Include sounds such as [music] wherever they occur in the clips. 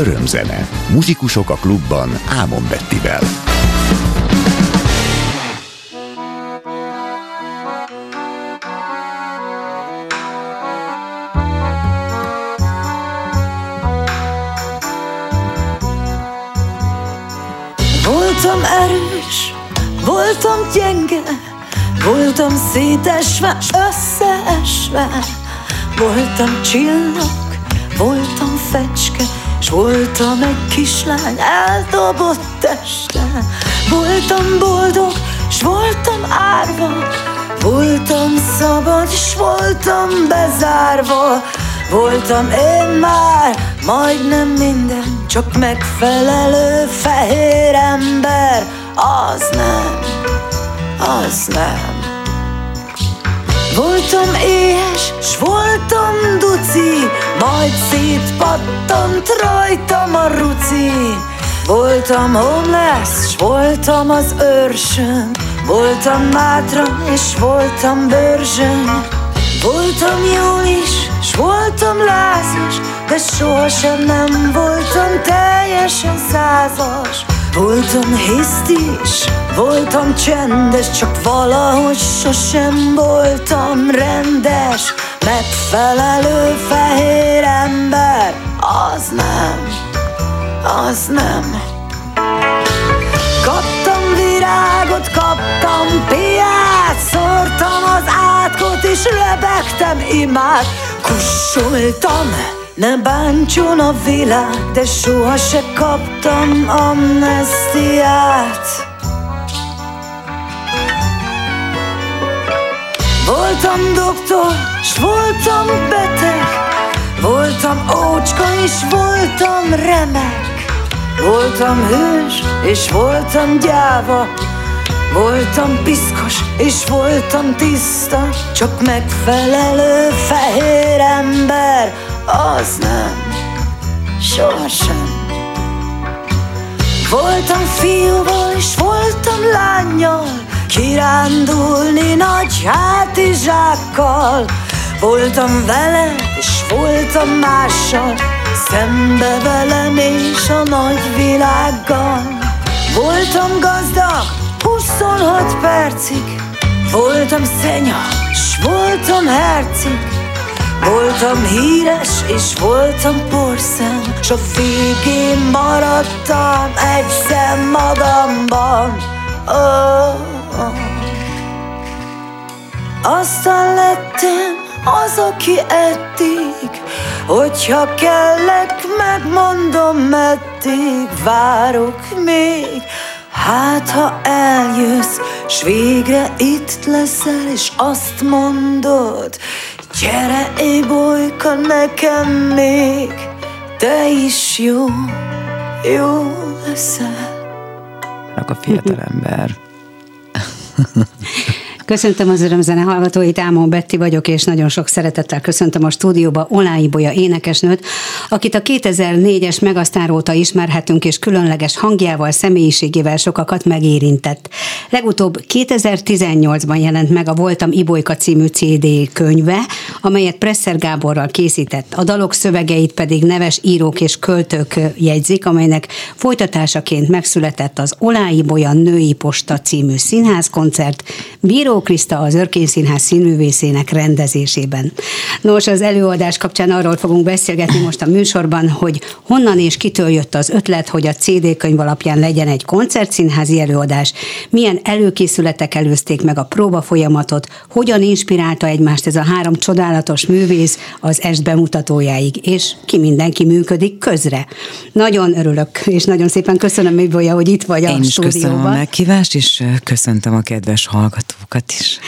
Örömzene. Muzsikusok a klubban Ámon Bettivel. Voltam erős, voltam gyenge, voltam szétesve, összeesve, voltam csillag, voltam fecske, s voltam egy kislány eldobott teste. Voltam boldog, s voltam árva, voltam szabad, s voltam bezárva. Voltam én már majdnem minden, csak megfelelő fehér ember, az nem, az nem. Voltam éhes, s voltam duci, majd szétpattant rajtam a ruci. Voltam homeless, s voltam az őrsön, voltam mátra, és voltam bőrzsön. Voltam jól is, s voltam lázas, de sohasem nem voltam teljesen százas. Voltam hisztis, voltam csendes, csak valahogy sosem voltam rendes. Megfelelő fehér ember, az nem, az nem. Kaptam virágot, kaptam piát, szórtam az átkot és rebegtem imád, kussoltam. Ne bántson a világ, de soha se kaptam amnestiát. Voltam doktor, s voltam beteg, voltam ócska, és voltam remek. Voltam hős, és voltam gyáva, Voltam piszkos, és voltam tiszta, csak megfelelő fehér ember, az nem, sohasem. Voltam fiúval, és voltam lányjal, kirándulni nagy hátizsákkal. Voltam vele, és voltam mással, szembe velem és a nagy világgal. Voltam gazdag, 26 percig, voltam szenya, s voltam hercig. Voltam híres, és voltam porszem, s a végén maradtam egyszer magamban. Oh, oh. Aztán lettem az, aki eddig, hogyha kellek, megmondom, meddig várok még. Hát, ha eljössz, s végre itt leszel, és azt mondod, gyere, ébolyka, nekem még, te is jó, jó leszel. a fiatalember. [laughs] Köszöntöm az örömzene hallgatóit, Ámon Betti vagyok, és nagyon sok szeretettel köszöntöm a stúdióba Olái Bolya énekesnőt, akit a 2004-es megasztár óta ismerhetünk, és különleges hangjával, személyiségével sokakat megérintett. Legutóbb 2018-ban jelent meg a Voltam Ibolyka című CD könyve, amelyet Presser Gáborral készített. A dalok szövegeit pedig neves írók és költők jegyzik, amelynek folytatásaként megszületett az Olái Bolya Női Posta című színházkoncert, Bíró Krista az Örkény Színház színművészének rendezésében. Nos, az előadás kapcsán arról fogunk beszélgetni most a műsorban, hogy honnan és kitől jött az ötlet, hogy a CD könyv alapján legyen egy koncertszínházi előadás, milyen előkészületek előzték meg a próba folyamatot, hogyan inspirálta egymást ez a három csodálatos művész az est bemutatójáig, és ki mindenki működik közre. Nagyon örülök, és nagyon szépen köszönöm, Mibolya, hogy itt vagy Én a is stúdióban. köszönöm a meghívást, és köszöntöm a kedves hallgatókat is.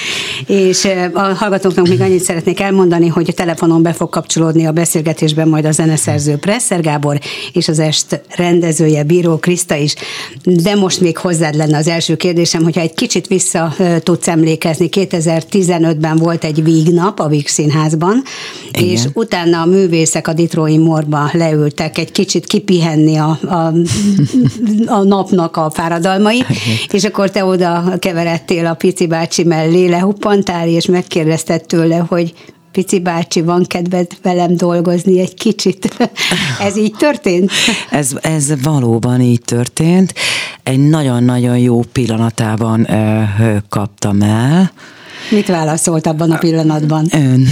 És a hallgatóknak még annyit szeretnék elmondani, hogy a telefonon be fog kapcsolódni a beszélgetésben majd a zeneszerző Presser Gábor és az est rendezője Bíró Kriszta is. De most még hozzád lenne az első kérdésem, hogyha egy kicsit vissza tudsz emlékezni, 2015-ben volt egy vígnap a Víg Színházban, Igen. és utána a művészek a Ditrói Morba leültek egy kicsit kipihenni a, a, [laughs] a napnak a fáradalmai, és akkor te oda keveredtél a pici bácsi mellé, lehuppantál, és megkérdezted tőle, hogy Pici bácsi, van kedved velem dolgozni egy kicsit. [laughs] ez így történt? [laughs] Ez, ez valóban így történt. Egy nagyon-nagyon jó pillanatában ö, kaptam el. Mit válaszolt abban a pillanatban?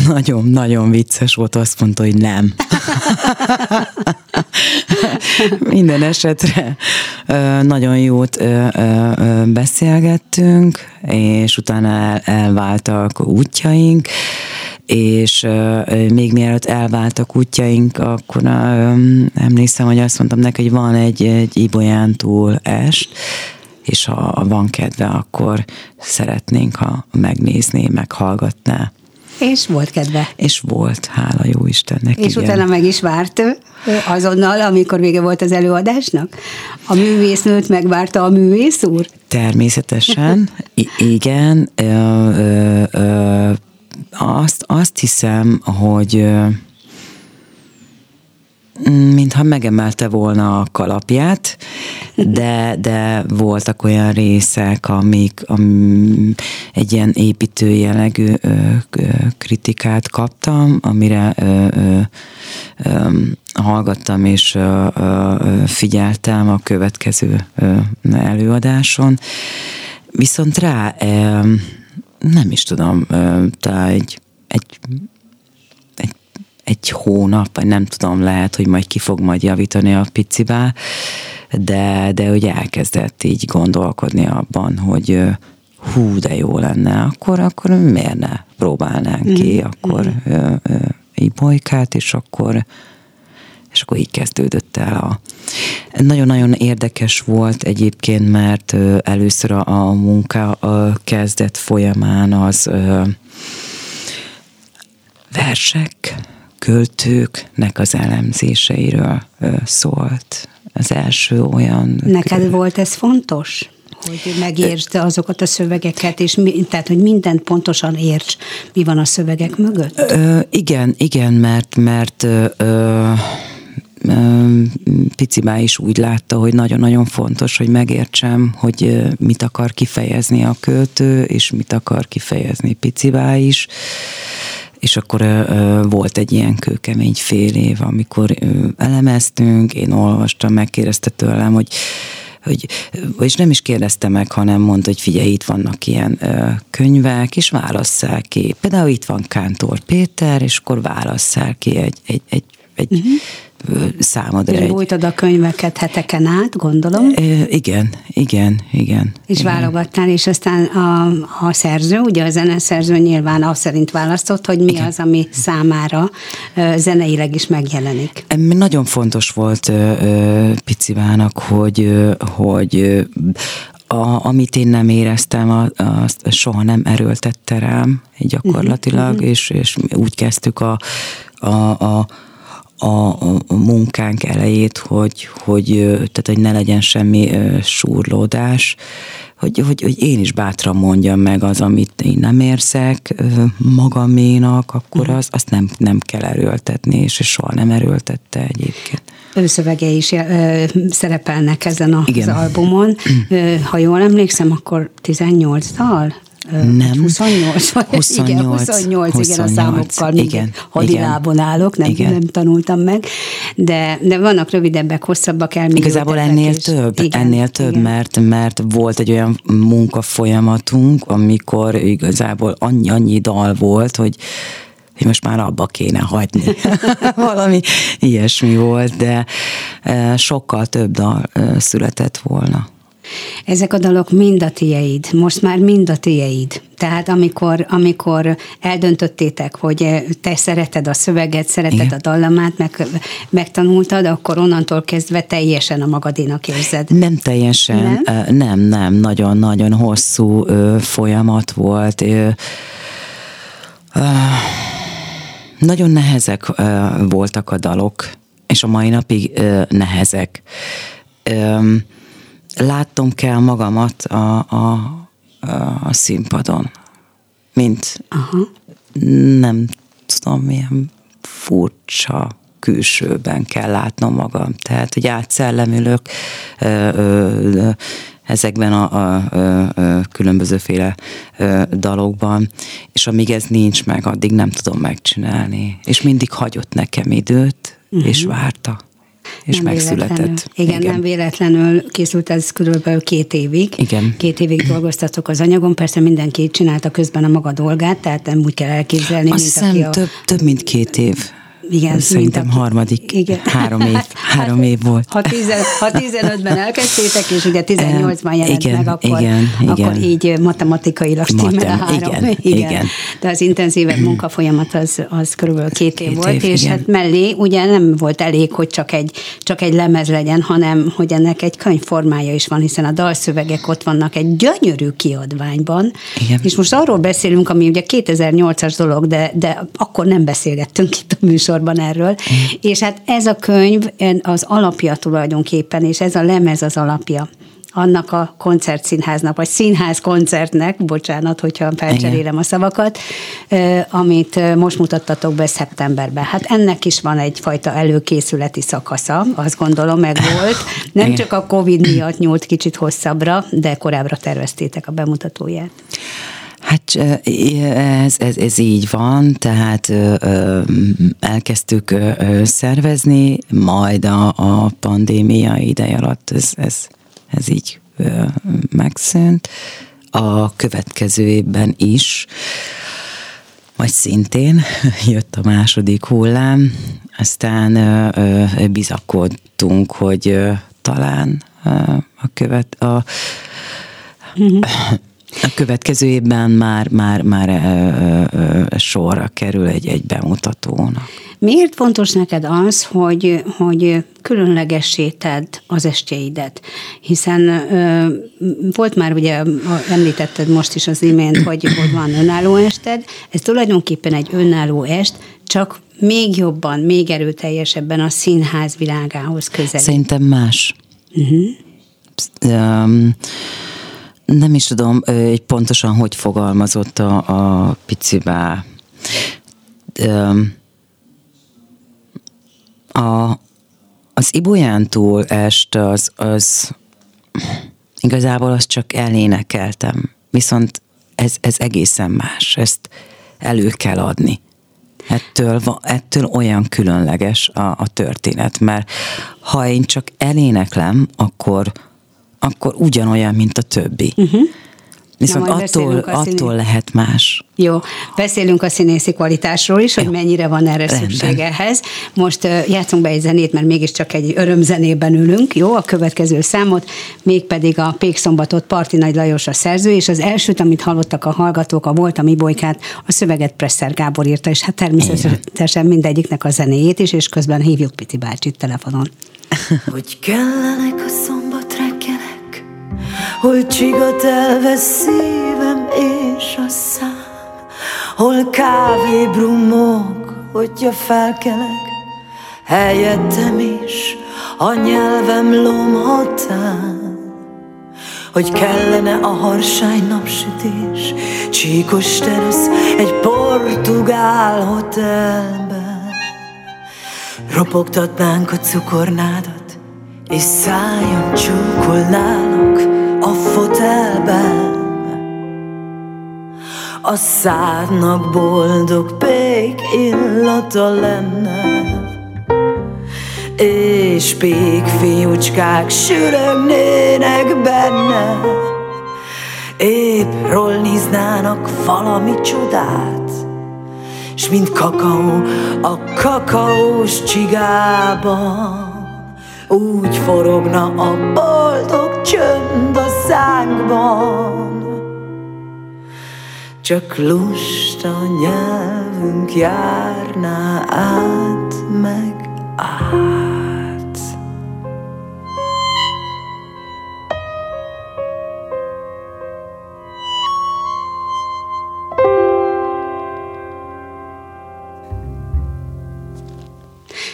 Nagyon-nagyon vicces volt, azt mondta, hogy nem. [laughs] [laughs] Minden esetre nagyon jót beszélgettünk, és utána el, elváltak útjaink, és még mielőtt elváltak útjaink, akkor emlékszem, hogy azt mondtam neki, hogy van egy, egy Ibolyán túl est, és ha van kedve, akkor szeretnénk, ha megnézné, meghallgatná. És volt kedve. És volt, hála jó Istennek. És igen. utána meg is várt ő azonnal, amikor vége volt az előadásnak? A művésznőt megvárta a művész úr? Természetesen, I- igen. Ö, ö, ö, azt, azt hiszem, hogy mintha megemelte volna a kalapját, de, de voltak olyan részek, amik am, egy ilyen építő jellegű ö, ö, kritikát kaptam, amire ö, ö, ö, hallgattam és ö, ö, figyeltem a következő ö, előadáson. Viszont rá ö, nem is tudom, ö, talán egy, egy egy hónap, vagy nem tudom, lehet, hogy majd ki fog majd javítani a picibá, de, de hogy elkezdett így gondolkodni abban, hogy hú, de jó lenne, akkor, akkor miért ne próbálnánk ki, mm. akkor mm. Ö, ö, így bolykát, és akkor és akkor így kezdődött el a... Nagyon-nagyon érdekes volt egyébként, mert először a, a munka a kezdet folyamán az versek, költőknek az elemzéseiről szólt. Az első olyan... Neked volt ez fontos? hogy megértsd azokat a szövegeket, és mi, tehát, hogy mindent pontosan érts, mi van a szövegek mögött? Ö, igen, igen, mert, mert ö, ö, Picibá is úgy látta, hogy nagyon-nagyon fontos, hogy megértsem, hogy mit akar kifejezni a költő, és mit akar kifejezni Picibá is és akkor volt egy ilyen kőkemény fél év, amikor ö, elemeztünk, én olvastam, megkérdezte tőlem, hogy hogy, és nem is kérdezte meg, hanem mondta, hogy figyelj, itt vannak ilyen ö, könyvek, és válasszál ki. Például itt van Kántor Péter, és akkor válasszál ki egy, egy, egy, egy uh-huh számodra. És bújtad a könyveket heteken át, gondolom? E, igen, igen, igen. És igen. válogattál, és aztán a, a szerző, ugye a zeneszerző nyilván azt szerint választott, hogy mi igen. az, ami számára zeneileg is megjelenik. Nagyon fontos volt Picivának, hogy, hogy a, amit én nem éreztem, azt soha nem erőltette rám gyakorlatilag, uh-huh. és, és úgy kezdtük a, a, a a, a munkánk elejét, hogy, hogy, tehát, hogy ne legyen semmi súrlódás, hogy, hogy, hogy én is bátran mondjam meg az, amit én nem érzek magaménak, akkor mhm. az, azt nem, nem kell erőltetni, és soha nem erőltette egyébként. Őszövegei is ö, szerepelnek ezen az Igen. albumon. Ö, ha jól emlékszem, akkor 18 dal? Nem. 28, 28, igen, 28, 28 igen, a számokkal igen, hadilábon állok, nem, igen. nem tanultam meg, de, de vannak rövidebbek, hosszabbak, elmélyültebbek. Igazából ennél és, több, igen, ennél több, igen. mert, mert volt egy olyan munkafolyamatunk, amikor igazából annyi, annyi dal volt, hogy hogy most már abba kéne hagyni. [laughs] Valami ilyesmi volt, de sokkal több dal született volna. Ezek a dalok mind a tieid, most már mind a tieid. Tehát amikor, amikor eldöntöttétek, hogy te szereted a szöveget, szereted Igen. a dallamát, meg, megtanultad, akkor onnantól kezdve teljesen a magadénak érzed. Nem teljesen, nem, nem, nem nagyon-nagyon hosszú ö, folyamat volt. Ö, ö, nagyon nehezek ö, voltak a dalok, és a mai napig ö, nehezek. Ö, láttom kell magamat a, a, a színpadon, mint Aha. nem tudom, milyen furcsa külsőben kell látnom magam. Tehát, hogy átszellemülök, ezekben a, a, a, a különbözőféle dalokban, és amíg ez nincs meg, addig nem tudom megcsinálni. És mindig hagyott nekem időt, uh-huh. és várta és nem megszületett. Véletlenül. Igen, Igen, nem véletlenül készült ez körülbelül két évig. Igen. Két évig dolgoztatok az anyagon, persze mindenki csinálta közben a maga dolgát, tehát nem úgy kell elképzelni, Azt mint aki a... több, több mint két év. Igen, Szerintem mint a, harmadik, igen. három év, [laughs] három hát, év volt. Ha, tizen, ha 15-ben elkezdtétek, és ugye 18-ban jelent igen, meg, akkor, igen, akkor igen. így matematikailag stimmel a három. Igen, [laughs] igen. igen. De az intenzívebb munkafolyamat az, az körülbelül két, két év volt, év, és igen. hát mellé ugye nem volt elég, hogy csak egy, csak egy lemez legyen, hanem hogy ennek egy könyvformája is van, hiszen a dalszövegek ott vannak egy gyönyörű kiadványban. Igen. És most arról beszélünk, ami ugye 2008-as dolog, de, de akkor nem beszélgettünk itt a műsor műsorban erről, mm. és hát ez a könyv az alapja tulajdonképpen, és ez a lemez az alapja annak a koncertszínháznak, vagy színház koncertnek, bocsánat, hogyha felcserélem a szavakat, amit most mutattatok be szeptemberben. Hát ennek is van egyfajta előkészületi szakasza, azt gondolom, meg volt. Nem Igen. csak a Covid miatt nyúlt kicsit hosszabbra, de korábbra terveztétek a bemutatóját. Hát ez, ez, ez így van, tehát elkezdtük szervezni, majd a, a pandémia ideje alatt ez, ez, ez így megszűnt. A következő évben is, majd szintén [laughs] jött a második hullám, aztán bizakodtunk, hogy talán a követ, a, uh-huh [clears throat] a következő évben már, már, már ö, ö, sorra kerül egy, egy bemutatónak. Miért fontos neked az, hogy, hogy különlegessé tedd az estjeidet? Hiszen ö, volt már, ugye említetted most is az imént, hogy, hogy van önálló ested, ez tulajdonképpen egy önálló est, csak még jobban, még erőteljesebben a színház világához közel. Szerintem más. Uh-huh. Um, nem is tudom, hogy pontosan hogy fogalmazott a, a picibá. A, az Ibolyántól est az, az igazából azt csak elénekeltem, viszont ez, ez egészen más, ezt elő kell adni. Ettől, ettől olyan különleges a, a történet, mert ha én csak eléneklem, akkor akkor ugyanolyan, mint a többi. Uh-huh. Viszont attól, attól lehet más. Jó, beszélünk a színészi kvalitásról is, Jó. hogy mennyire van erre Rendben. szükség ehhez. Most uh, játszunk be egy zenét, mert mégiscsak egy örömzenében ülünk, jó, a következő számot, mégpedig a Pékszombatot Parti Nagy Lajos a szerző, és az elsőt, amit hallottak a hallgatók, a Volt a mi bolykát, a szöveget Presser Gábor írta, és hát természetesen mindegyiknek a zenéjét is, és közben hívjuk Piti bácsit telefonon. Hogy kellenek a szombat Hol csigat elvesz szívem és a szám Hol kávé brummog, hogyha felkelek Helyettem is a nyelvem lomhatán Hogy kellene a harsány napsütés Csíkos terasz egy portugál hotelben. Ropogtatnánk a cukornádat És szájon csúkolnálok a fotelben. A szádnak boldog pék illata lenne. És pék fiúcskák sürögnének benne. Épp rolliznának valami csodát S mint kakaó a kakaós csigában. Úgy forogna a boldog csönd a szánkban Csak lusta nyelvünk járná át meg át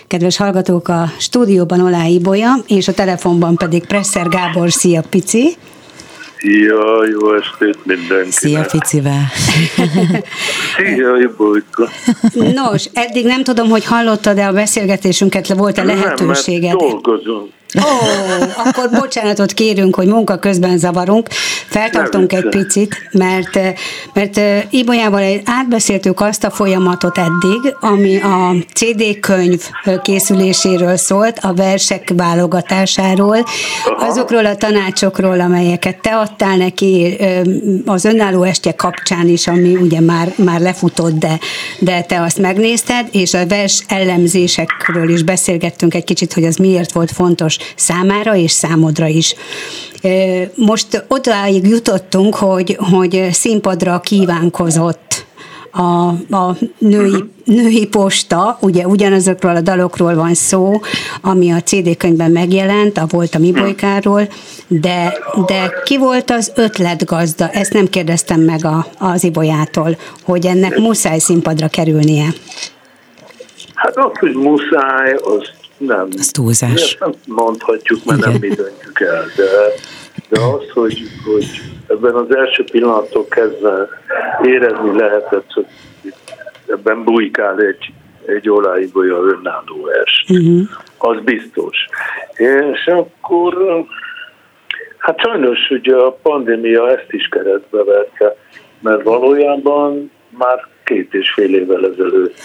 Kedves hallgatók, a stúdióban Olá Ibolya, és a telefonban pedig Presser Gábor. Szia, Pici! Szia, jó estét mindenkinek! Szia, Ficivel! Szia, Ibolyka! Nos, eddig nem tudom, hogy hallottad-e a beszélgetésünket, volt-e lehetőséged? Nem, dolgozunk, Ó, akkor bocsánatot kérünk, hogy munka közben zavarunk. Feltartunk egy picit, mert, mert Ibolyával átbeszéltük azt a folyamatot eddig, ami a CD könyv készüléséről szólt, a versek válogatásáról, azokról a tanácsokról, amelyeket te adtál neki az önálló estje kapcsán is, ami ugye már, már lefutott, de, de te azt megnézted, és a vers ellenzésekről is beszélgettünk egy kicsit, hogy az miért volt fontos számára és számodra is. Most odáig jutottunk, hogy, hogy színpadra kívánkozott a, a női, uh-huh. női posta, ugye ugyanazokról a dalokról van szó, ami a CD könyvben megjelent, a Volt a mi bolykáról, de, de ki volt az ötletgazda? Ezt nem kérdeztem meg a, az Ibolyától, hogy ennek muszáj színpadra kerülnie. Hát az, hogy muszáj, az nem. Az túlzás. Ezt nem mondhatjuk, mert Igen. nem mi döntjük el, de, de az, hogy, hogy ebben az első pillanattól kezdve érezni lehetett, hogy ebben bujkál egy, egy olajbolya önálló est. Uh-huh. Az biztos. És akkor hát sajnos ugye a pandémia ezt is keresztbe vette, mert valójában már két és fél évvel ezelőtt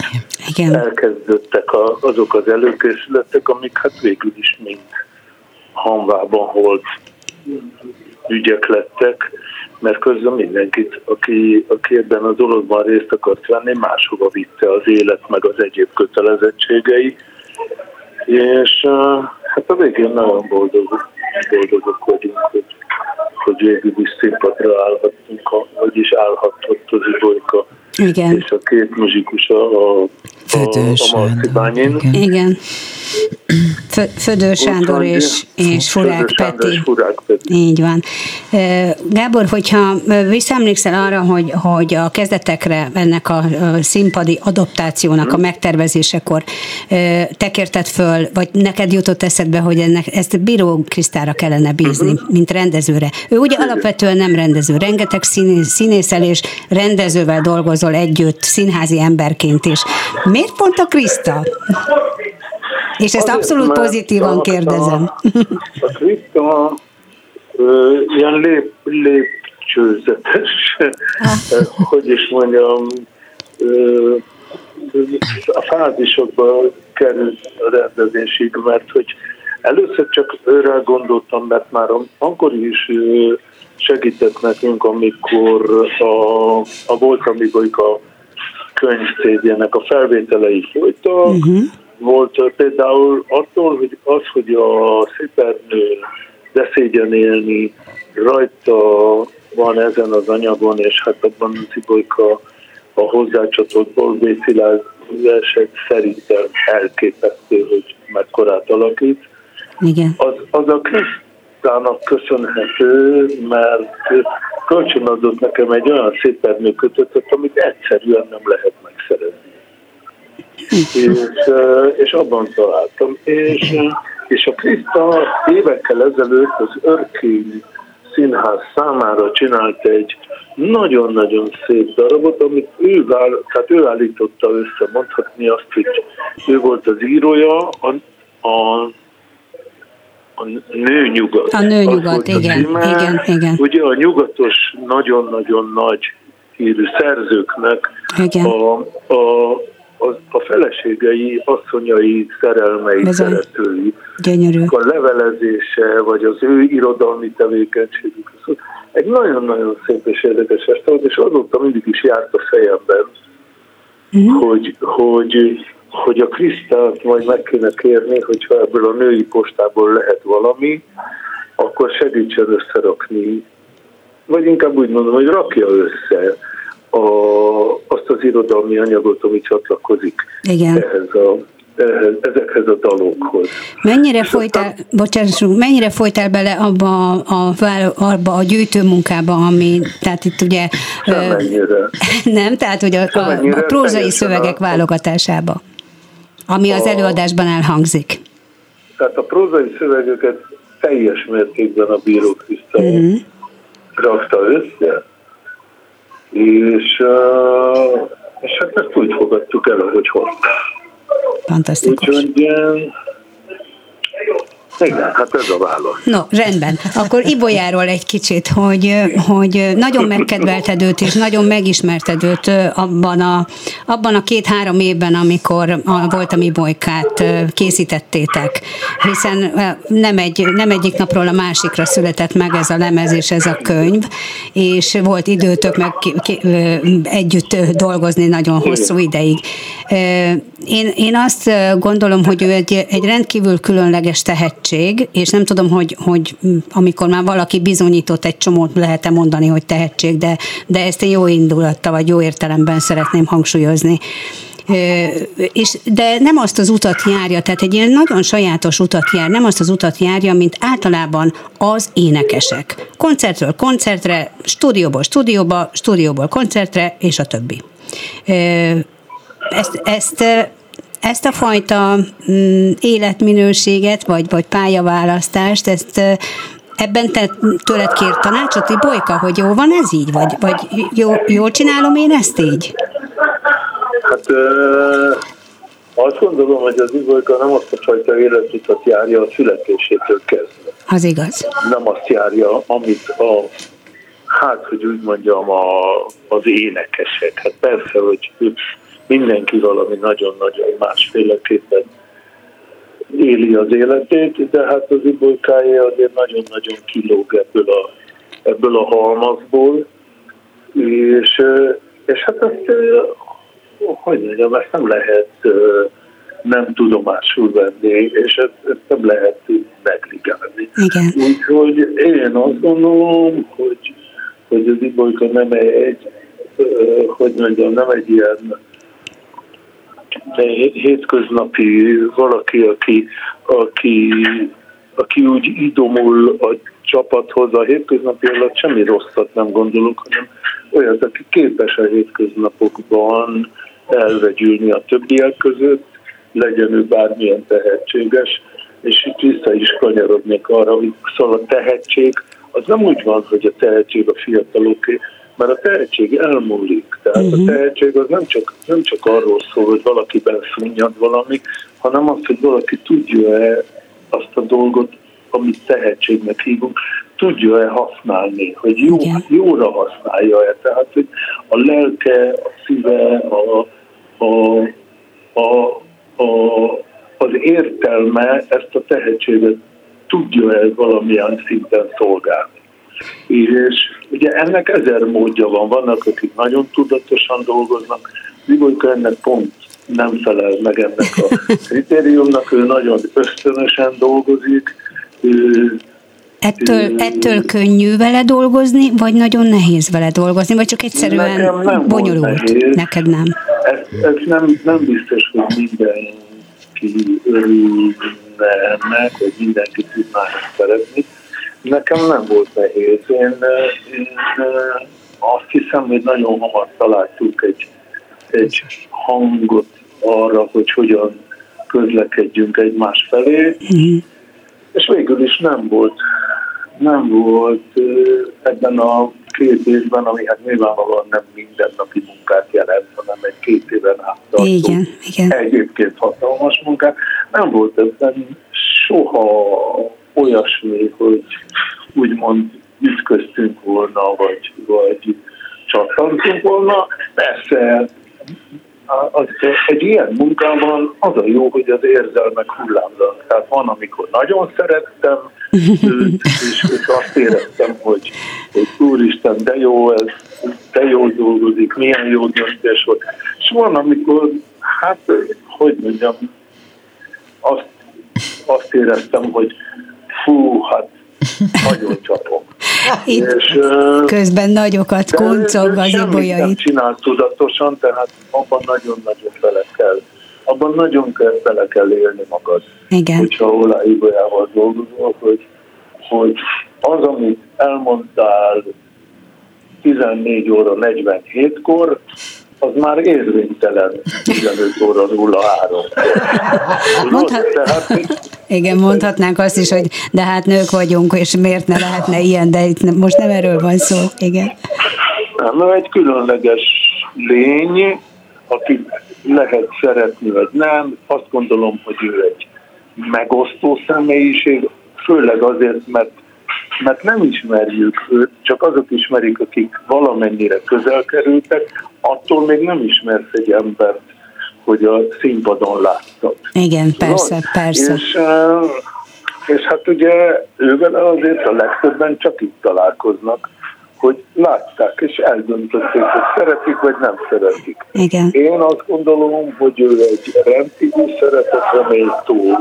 Igen. elkezdődtek a, azok az előkészületek, amik hát végül is mind hanvában holt ügyek lettek, mert közben mindenkit, aki, aki ebben a dologban részt akart venni, máshova vitte az élet, meg az egyéb kötelezettségei, és hát a végén nagyon boldog, boldogok vagyunk, hogy, hogy végül is színpadra állhattunk, vagyis állhatott az Ibolyka igen. és a két muzsikus a, a, a, a Marcibányin. Igen. igen. Födő Sándor és, és Furák Peti. Furák Peti. Így van. Gábor, hogyha visszaemlékszel arra, hogy, hogy a kezdetekre ennek a színpadi adaptációnak a mhm. megtervezésekor te kérted föl, vagy neked jutott eszedbe, hogy ennek, ezt Bíró Krisztára kellene bízni, uh-huh. mint rendezőre. Ő ugye alapvetően nem rendező, rengeteg színészel és rendezővel dolgozol együtt, színházi emberként is. Miért pont a Kriszta? És ezt abszolút pozitívan kérdezem. A, a Krista ilyen lép, lépcsőzetes, hogy is mondjam, a fázisokba került a rendezésig, mert hogy először csak őre gondoltam, mert már akkor is segített nekünk, amikor a, a volt, amikor a könyv a felvételei folytak, uh-huh volt például attól, hogy az, hogy a szépernő beszégyenélni rajta van ezen az anyagon, és hát abban Cibolyka a hozzácsatolt Bolbé Szilárd verseny szerintem elképesztő, hogy mekkorát alakít. Igen. Az, az a Krisztának köszönhető, mert kölcsönadott nekem egy olyan szépernő kötöttet, amit egyszerűen nem lehet megszerezni és, és abban találtam. És, és a Krista évekkel ezelőtt az Örkény Színház számára csinált egy nagyon-nagyon szép darabot, amit ő, vál, tehát ő állította össze, mondhatni azt, hogy ő volt az írója, a, a a nőnyugat. A nőnyugat, igen, igen, igen. Ugye a nyugatos nagyon-nagyon nagy hírű szerzőknek igen. A, a, a, a feleségei, asszonyai, szerelmei, Bizony. szeretői, Gyönyörű. a levelezése, vagy az ő irodalmi tevékenységük. Szóval egy nagyon-nagyon szép és érdekes este volt, és azóta mindig is járt a fejemben, uh-huh. hogy, hogy, hogy a Krisztát majd meg kéne kérni, hogyha ebből a női postából lehet valami, akkor segítsen összerakni, vagy inkább úgy mondom, hogy rakja össze a, azt az irodalmi anyagot, ami csatlakozik Igen. ehhez a ezekhez a dalokhoz. Mennyire folytál, bocsássunk, mennyire folytál bele abba a, abba a gyűjtőmunkába, ami, tehát itt ugye... Semennyire. [laughs] Nem, tehát hogy a, a, a prózai szövegek a, válogatásába, ami a, az előadásban elhangzik. Tehát a prózai szövegeket teljes mértékben a Bíró Krisztál uh-huh. rakta össze, és, és hát ezt úgy fogadtuk el, ahogy hozták. Fantasztikus. Úgyhogy Igen, hát ez a válasz. No, rendben. Akkor Ibolyáról egy kicsit, hogy, hogy nagyon megkedvelted őt, és nagyon megismerted őt abban a, abban a két-három évben, amikor a, volt a Ibolykát készítettétek, hiszen nem, egy, nem egyik napról a másikra született meg ez a lemez és ez a könyv, és volt időtök meg együtt dolgozni nagyon hosszú ideig. Én, én azt gondolom, hogy ő egy, egy rendkívül különleges tehetség, és nem tudom, hogy, hogy amikor már valaki bizonyított egy csomót, lehet-e mondani, hogy tehetség, de, de ezt én jó indulatta, vagy jó értelemben szeretném hangsúlyozni. És, de nem azt az utat járja, tehát egy ilyen nagyon sajátos utat jár, nem azt az utat járja, mint általában az énekesek. Koncertről koncertre, stúdióból stúdióba, stúdióból koncertre, és a többi. Ezt, ezt ezt a fajta mm, életminőséget, vagy, vagy pályaválasztást, ezt ebben te tőled kér tanácsot, Bolyka, hogy jó van ez így, vagy, vagy jó, jól csinálom én ezt így? Hát ö, azt gondolom, hogy az Ibolyka nem azt a fajta életutat járja a születésétől kezdve. Az igaz. Nem azt járja, amit a hát, hogy úgy mondjam, a, az énekesek. Hát persze, hogy mindenki valami nagyon-nagyon másféleképpen éli az életét, de hát az ibolykája azért nagyon-nagyon kilóg ebből a, ebből a halmazból, és, és hát ezt, hogy mondjam, ezt nem lehet nem tudomásul venni, és ezt, ezt nem lehet negligálni. Úgyhogy én azt gondolom, hogy, hogy az ibolyka nem egy, hogy mondjam, nem egy ilyen hétköznapi valaki, aki, aki, aki úgy idomul a csapathoz, a hétköznapi alatt semmi rosszat nem gondolok, hanem olyat, aki képes a hétköznapokban elvegyülni a többiek között, legyen ő bármilyen tehetséges, és itt vissza is kanyarodnék arra, hogy szóval a tehetség, az nem úgy van, hogy a tehetség a fiataloké, mert a tehetség elmúlik. Tehát uh-huh. a mhm. tehetség az nem csak, nem csak arról szól, hogy valakiben szunnyad valami, hanem az, hogy valaki tudja-e azt a dolgot, amit tehetségnek hívunk, tudja-e használni, hogy jó, jóra használja-e. Tehát, hogy a lelke, a szíve, a, a, a, a, az értelme ezt a tehetséget tudja-e valamilyen szinten szolgálni. És ugye ennek ezer módja van, vannak, akik nagyon tudatosan dolgoznak, Libolyka ennek pont nem felel meg ennek a [laughs] kritériumnak, ő nagyon ösztönösen dolgozik, ő, Ettől, ettől könnyű vele dolgozni, vagy nagyon nehéz vele dolgozni, vagy csak egyszerűen Nekem nem bonyolult? Neked nem? Ez, ez nem, nem biztos, hogy mindenki örülne ennek, vagy mindenki tudná szeretni. Nekem nem volt nehéz. Én, én azt hiszem, hogy nagyon hamar találtuk egy, egy hangot arra, hogy hogyan közlekedjünk egymás felé, mm. és végül is nem volt, nem volt ebben a két évben, ami hát nyilvánvalóan nem mindennapi munkát jelent, hanem egy két éven át igen, igen. egyébként hatalmas munkát, nem volt ebben soha olyasmi, hogy úgymond ütköztünk volna, vagy, vagy csattantunk volna. Persze az, egy ilyen munkában az a jó, hogy az érzelmek hullámzanak. Tehát van, amikor nagyon szerettem őt, és, és azt éreztem, hogy, hogy úristen, de jó ez, de jó dolgozik, milyen jó döntés volt. És van, amikor, hát, hogy mondjam, azt, azt éreztem, hogy fú, hát nagyon csapok. [laughs] Itt és, közben nagyokat kuncog az ibolyait. nem csinál tudatosan, tehát abban nagyon-nagyon bele kell. Abban nagyon kell, bele kell élni magad. Igen. Hogyha Olá Ibolyával dolgozol, hogy, hogy az, amit elmondtál 14 óra 47-kor, az már érvénytelen 15 óra 03. Mondhat, Tehát, igen, mondhatnánk azt is, hogy de hát nők vagyunk, és miért ne lehetne ilyen, de itt most nem erről van szó, igen. Nem, egy különleges lény, aki lehet szeretni, vagy nem. Azt gondolom, hogy ő egy megosztó személyiség, főleg azért, mert, mert nem ismerjük őt, csak azok ismerik, akik valamennyire közel kerültek, attól még nem ismersz egy embert, hogy a színpadon láttad. Igen, persze, Tudod? persze. És, és hát ugye ővel azért a legtöbben csak itt találkoznak, hogy látták és eldöntötték, hogy szeretik vagy nem szeretik. Igen. Én azt gondolom, hogy ő egy rendkívül szeretetre méltó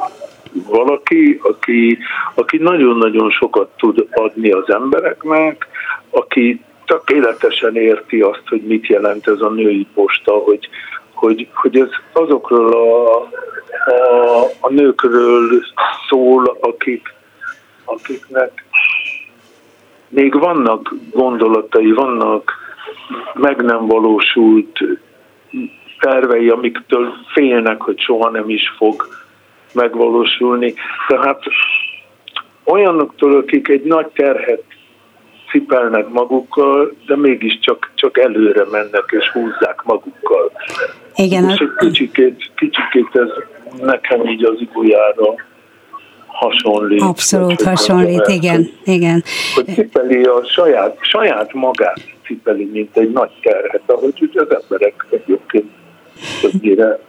valaki, aki, aki nagyon-nagyon sokat tud adni az embereknek, aki tökéletesen érti azt, hogy mit jelent ez a női posta, hogy, hogy, hogy ez azokról a, a, a nőkről szól, akik, akiknek még vannak gondolatai, vannak meg nem valósult tervei, amiktől félnek, hogy soha nem is fog megvalósulni. Tehát olyanoktól, akik egy nagy terhet cipelnek magukkal, de mégiscsak csak előre mennek és húzzák magukkal. Igen. És egy kicsikét, kicsikét ez nekem így az ibujára hasonlít. Abszolút hasonlít, mert, igen, hogy, igen. Hogy cipeli a saját, saját magát cipeli, mint egy nagy terhet, ahogy ugye az emberek egyébként többnyire.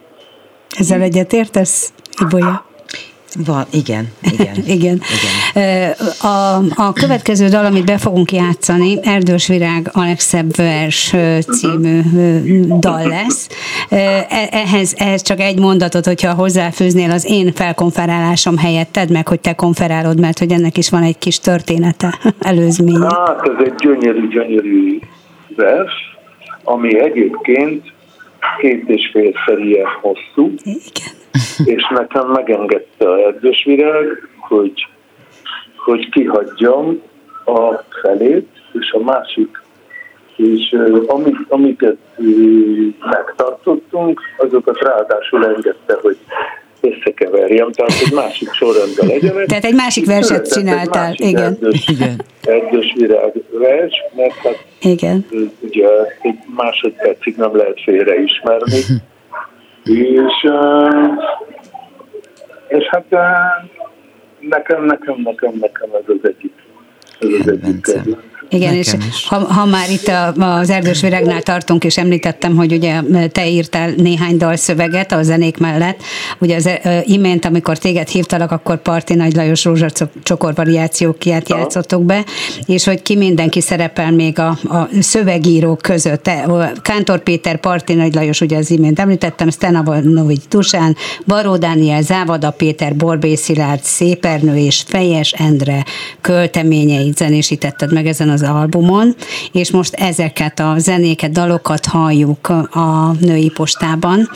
Ezzel egyetértesz, Ibolya? Van, igen, igen. [laughs] igen. igen. A, a következő dal, amit be fogunk játszani, Erdős Virág Alexebb vers című dal lesz. E, ehhez, ehhez csak egy mondatot, hogyha hozzáfűznél az én felkonferálásom helyett, tedd meg, hogy te konferálod, mert hogy ennek is van egy kis története, [laughs] előzménye. Hát ez egy gyönyörű, gyönyörű vers, ami egyébként két és fél felie hosszú. Igen és nekem megengedte a erdős virág, hogy, hogy kihagyjam a felét, és a másik, és amit, amiket megtartottunk, azokat ráadásul engedte, hogy összekeverjem, tehát egy másik sorrendben legyenek. Tehát egy másik verset csináltál, egy igen. Erdős, igen. erdős virág vers, mert hát igen. ugye egy másodpercig nem lehet félreismerni, és, és hát nekem, nekem, nekem, nekem ez az egyik, ez az egyik igen, és ha, ha már itt a, az Erdős Virágnál tartunk, és említettem, hogy ugye te írtál néhány dalszöveget a zenék mellett, ugye az imént, amikor téged hívtalak, akkor Parti Nagy Lajos rózsacsokor variációkját játszottuk be, és hogy ki mindenki szerepel még a, a szövegírók között. Kántor Péter, Parti Nagy Lajos, ugye az imént említettem, Stenavanovics Tusán, Baró Dániel, Závada Péter, Borbé Szilárd, Szépernő és Fejes Endre költeményeit zenésítetted meg ezen az albumon, és most ezeket a zenéket, dalokat halljuk a női postában,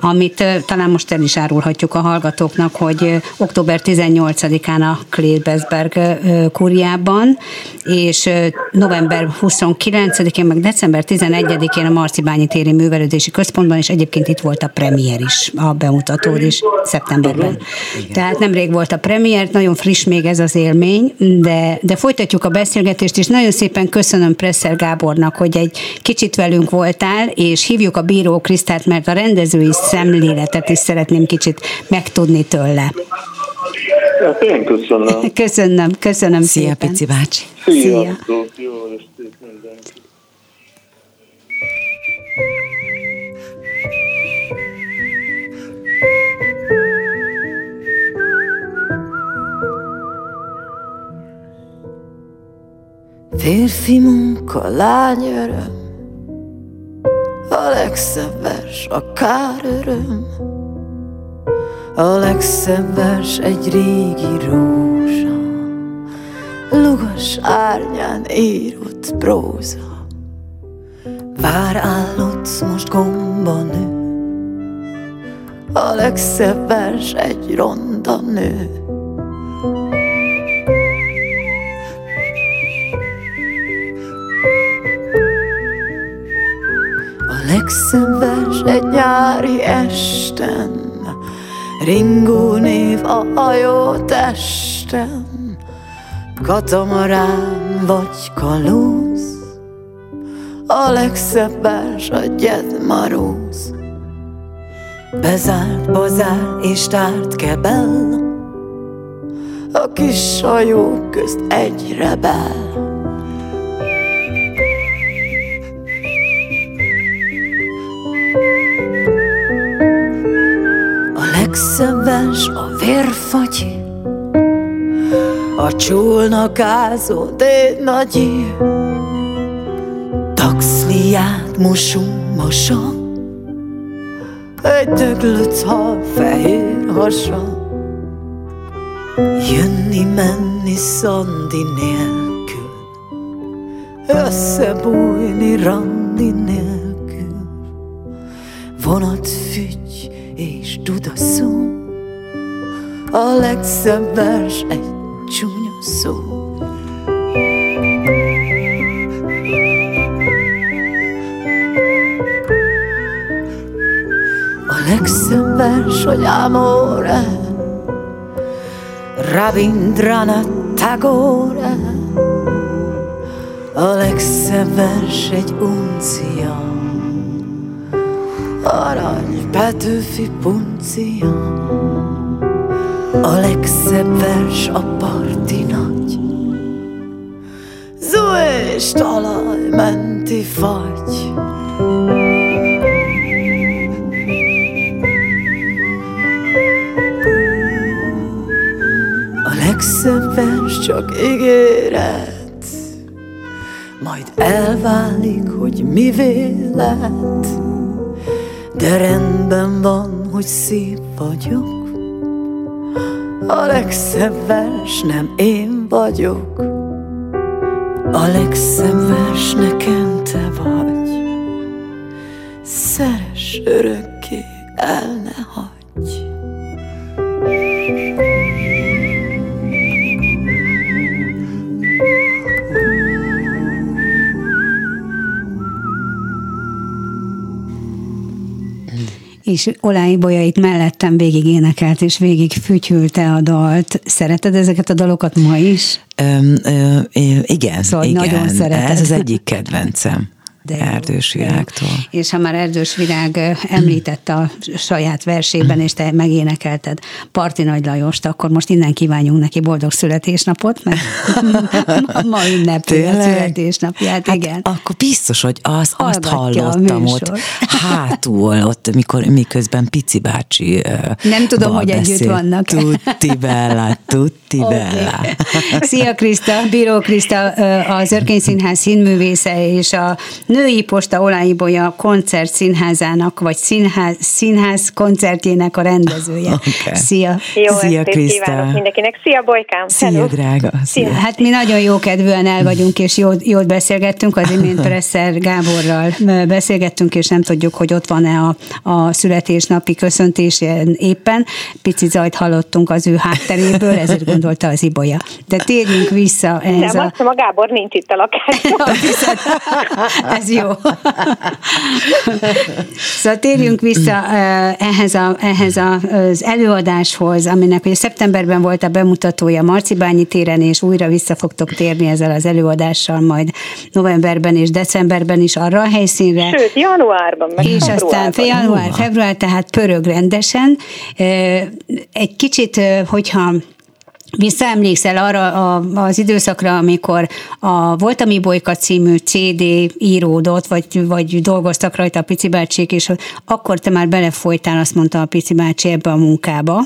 amit talán most el is árulhatjuk a hallgatóknak, hogy október 18-án a Klebersberg kurjában, és november 29-én, meg december 11-én a Marcibányi téri művelődési központban, és egyébként itt volt a premier is, a bemutató is szeptemberben. Igen. Tehát nemrég volt a premier, nagyon friss még ez az élmény, de, de folytatjuk a beszélgetést, és nagyon szépen köszönöm Presser Gábornak, hogy egy kicsit velünk voltál, és hívjuk a bíró Krisztát, mert a rendezői szemléletet is szeretném kicsit megtudni tőle. Hát én köszönöm. [laughs] Köszönöm, köszönöm Szia, szépen. Pici bácsi. Szia. Szia. Jó estét mindenki. Férfi munka, lány öröm. A legszebb vers, a kár öröm. A legszebb vers egy régi rózsa. Lugas árnyán írott próza. Vár állott most gomba nő. A legszebb vers egy ronda nő legszebb vers egy nyári esten, Ringó név a hajó testen, Katamarán vagy kalóz, A legszebb vers a gyed maróz. Bezárt bazár és tárt kebel, a kis hajók közt egy rebel. Legszebb vers a vérfagyi, a csónakázó déd nagyi, taxliát mosunk mosa, egy döglött hal fehér hasa. Jönni, menni szandi nélkül Összebújni randi nélkül. Vonat fügy és dudaszó A legszebb vers egy csúnya szó. A legszebb vers, hogy amore. Rabindranath Tagore. A legszebb vers egy uncia. Arany Petőfi puncia A legszebb vers a parti nagy. Zó és talaj menti fagy. Legszebb vers csak ígéret. Majd elválik, hogy mivé lett. De rendben van, hogy szép vagyok A legszebb vers nem én vagyok. A legszebb vers nekem te vagy. Szeres örökké el és Olái Bolyait mellettem végig énekelt, és végig fütyülte a dalt. Szereted ezeket a dalokat ma is? Öm, ö, igen, szóval igen. Nagyon szereted. Ez az egyik kedvencem. De Erdős Virágtól. És ha már Erdős Virág említette a saját versében, és te megénekelted Parti Nagy Lajost, akkor most innen kívánjunk neki boldog születésnapot, mert ma ünnepli a születésnapját, hát igen. Akkor biztos, hogy az, azt hallottam ott hátul, ott mikor, miközben Pici bácsi Nem tudom, hogy beszél. együtt vannak. Tutti bella, tutti okay. bella. Szia Kriszta, Bíró Kriszta, az Örkény Színház színművésze és a Női Posta Olái Bolya koncert színházának, vagy színház, színház koncertjének a rendezője. [laughs] Okay. Szia! Jó Szia, Kriszta! mindenkinek! Szia, Bolykám! Szia, Hello. drága! Szia. Szia. Hát mi nagyon jó kedvűen el vagyunk, és jót, jót beszélgettünk, az imént [laughs] Presser Gáborral beszélgettünk, és nem tudjuk, hogy ott van-e a, a születésnapi köszöntés éppen. Pici zajt hallottunk az ő hátteréből, ezért gondolta az Ibolya. De térjünk vissza ehhez nem, a... a Gábor nincs itt a lakásban. [laughs] ez jó. szóval térjünk vissza ehhez, a, ehhez az előadáshoz, aminek ugye szeptemberben volt a bemutatója Marcibányi téren, és újra vissza fogtok térni ezzel az előadással majd novemberben és decemberben is arra a helyszínre. Sőt, januárban. Meg és aztán január, február, tehát pörög rendesen. Egy kicsit, hogyha Visszaemlékszel arra az időszakra, amikor a Volt a Mi Bolyka című CD íródott, vagy, vagy dolgoztak rajta a Pici bácsék, és akkor te már belefolytál, azt mondta a Pici bácsi ebbe a munkába.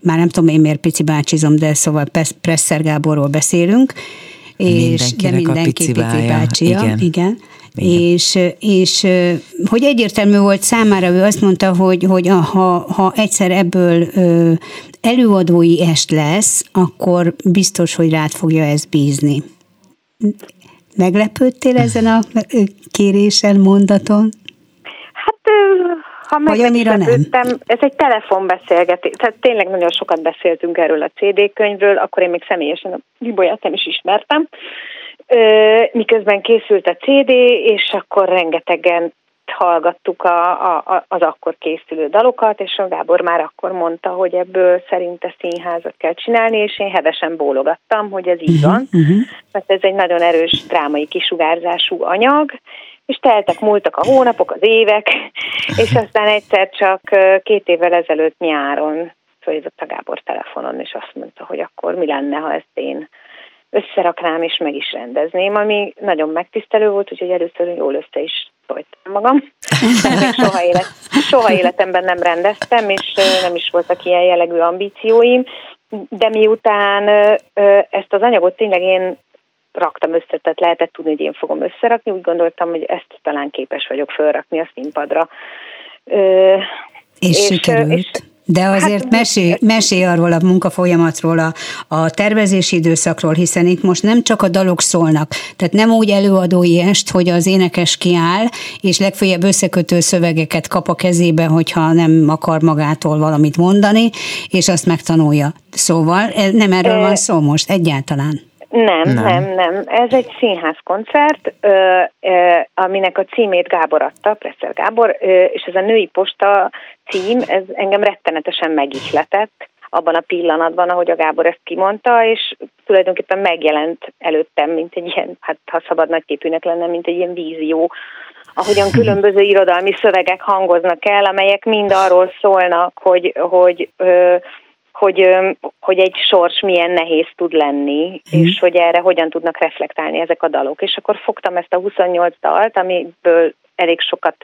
Már nem tudom én miért Pici bácsizom, de szóval Presser Gáborról beszélünk. És de mindenki Pici, bácsia. Igen. igen. És, és hogy egyértelmű volt számára, ő azt mondta, hogy, hogy ha, ha egyszer ebből előadói est lesz, akkor biztos, hogy rád fogja ezt bízni. Meglepődtél ezen a kérésen, mondaton? Hát ha meglepődtem, ez egy telefonbeszélgetés, tehát tényleg nagyon sokat beszéltünk erről a CD könyvről, akkor én még személyesen a Bibolyát nem is ismertem, miközben készült a CD, és akkor rengetegen hallgattuk a, a, az akkor készülő dalokat, és a Gábor már akkor mondta, hogy ebből szerinte színházat kell csinálni, és én hevesen bólogattam, hogy ez így mhm, van, uh-huh. mert ez egy nagyon erős drámai kisugárzású anyag, és teltek, múltak a hónapok, az évek, [laughs] és aztán egyszer csak két évvel ezelőtt nyáron fölhívott a Gábor telefonon, és azt mondta, hogy akkor mi lenne, ha ezt én összeraknám és meg is rendezném, ami nagyon megtisztelő volt, úgyhogy először jól össze is folytam magam. soha, élet, soha életemben nem rendeztem, és nem is voltak ilyen jellegű ambícióim, de miután ezt az anyagot tényleg én raktam össze, tehát lehetett tudni, hogy én fogom összerakni, úgy gondoltam, hogy ezt talán képes vagyok fölrakni a színpadra. És, és sikerült. És, de azért hát, mesélj, mesélj arról a munkafolyamatról, a, a tervezési időszakról, hiszen itt most nem csak a dalok szólnak, tehát nem úgy előadói est, hogy az énekes kiáll, és legfeljebb összekötő szövegeket kap a kezébe, hogyha nem akar magától valamit mondani, és azt megtanulja. Szóval nem erről van szó most egyáltalán. Nem, nem, nem, nem. Ez egy színházkoncert, ö, ö, aminek a címét Gábor adta, Presser Gábor, ö, és ez a női posta cím, ez engem rettenetesen megihletett abban a pillanatban, ahogy a Gábor ezt kimondta, és tulajdonképpen megjelent előttem, mint egy ilyen, hát ha szabad nagyképűnek lenne, mint egy ilyen vízió, ahogyan különböző irodalmi szövegek hangoznak el, amelyek mind arról szólnak, hogy, hogy ö, hogy, hogy egy sors milyen nehéz tud lenni, mm. és hogy erre hogyan tudnak reflektálni ezek a dalok. És akkor fogtam ezt a 28 dalt, amiből elég sokat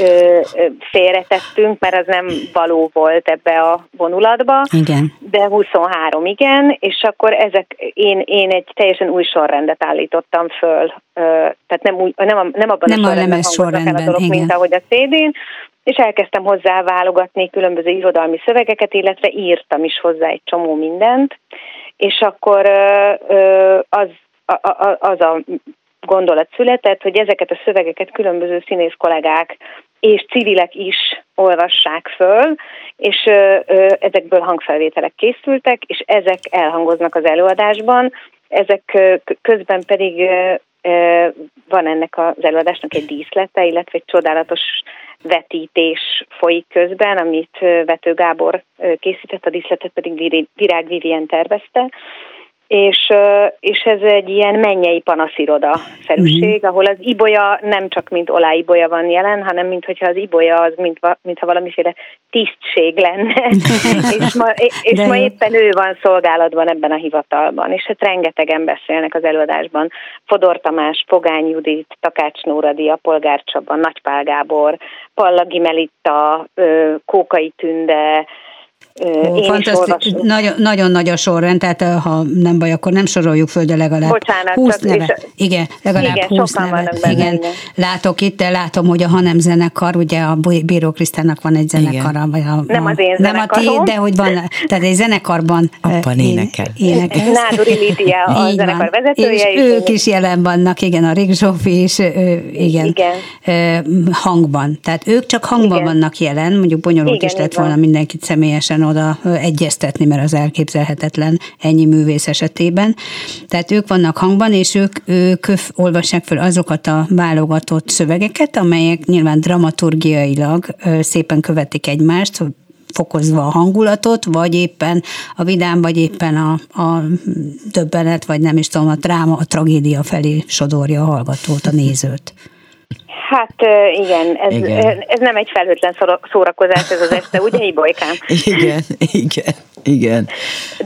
ö, ö, félretettünk, mert az nem való volt ebbe a vonulatba. Igen. De 23 igen, és akkor ezek, én, én egy teljesen új sorrendet állítottam föl, ö, tehát nem, új, nem, a, nem abban nem a sorrendben, a sorrendben el a dolog, mint ahogy a CD-n, és elkezdtem hozzá válogatni különböző irodalmi szövegeket, illetve írtam is hozzá egy csomó mindent, és akkor az, az a gondolat született, hogy ezeket a szövegeket különböző színész kollégák és civilek is olvassák föl, és ezekből hangfelvételek készültek, és ezek elhangoznak az előadásban, ezek közben pedig van ennek az előadásnak egy díszlete, illetve egy csodálatos vetítés folyik közben, amit Vető Gábor készített, a díszletet pedig Virág Vivien tervezte, és, és ez egy ilyen mennyei panasziroda szerűség, uh-huh. ahol az ibolya nem csak mint olá ibolya van jelen, hanem mint hogyha az ibolya az mint, mintha valamiféle tisztség lenne, [laughs] és, ma, és ma éppen ő van szolgálatban ebben a hivatalban, és hát rengetegen beszélnek az előadásban. Fodor Tamás, Pogány Judit, Takács Nóradi, a Polgár Csaba, Nagypál Gábor, Pallagi Melitta, Kókai Tünde, Ó, fantasztikus, nagyon, nagyon nagy a sorrend, tehát ha nem baj, akkor nem soroljuk föl, de legalább Bocsánat, 20 neve. Igen, legalább igen, 20 neve. Igen, benne. látok itt, de látom, hogy a hanem zenekar, ugye a Bíró Krisztának van egy zenekara. Vagy a, nem az én Nem a ti, de hogy van, tehát egy zenekarban [laughs] Abban énekel. énekel. Nádori Lídia a Így zenekar van. vezetője. És ők is jelen vannak, igen, a Rick Zsófi is, igen, igen. hangban. Tehát ők csak hangban igen. vannak jelen, mondjuk bonyolult igen, is lett volna mindenkit személyesen oda egyeztetni, mert az elképzelhetetlen ennyi művész esetében. Tehát ők vannak hangban, és ők, ők olvassák fel azokat a válogatott szövegeket, amelyek nyilván dramaturgiailag szépen követik egymást, fokozva a hangulatot, vagy éppen a vidám, vagy éppen a, a döbbenet, vagy nem is tudom, a dráma, a tragédia felé sodorja a hallgatót, a nézőt. Hát igen, ez, igen. ez nem egy felhőtlen szórakozás ez az este, ugye, Ibolykám? [laughs] Igen, igen, igen.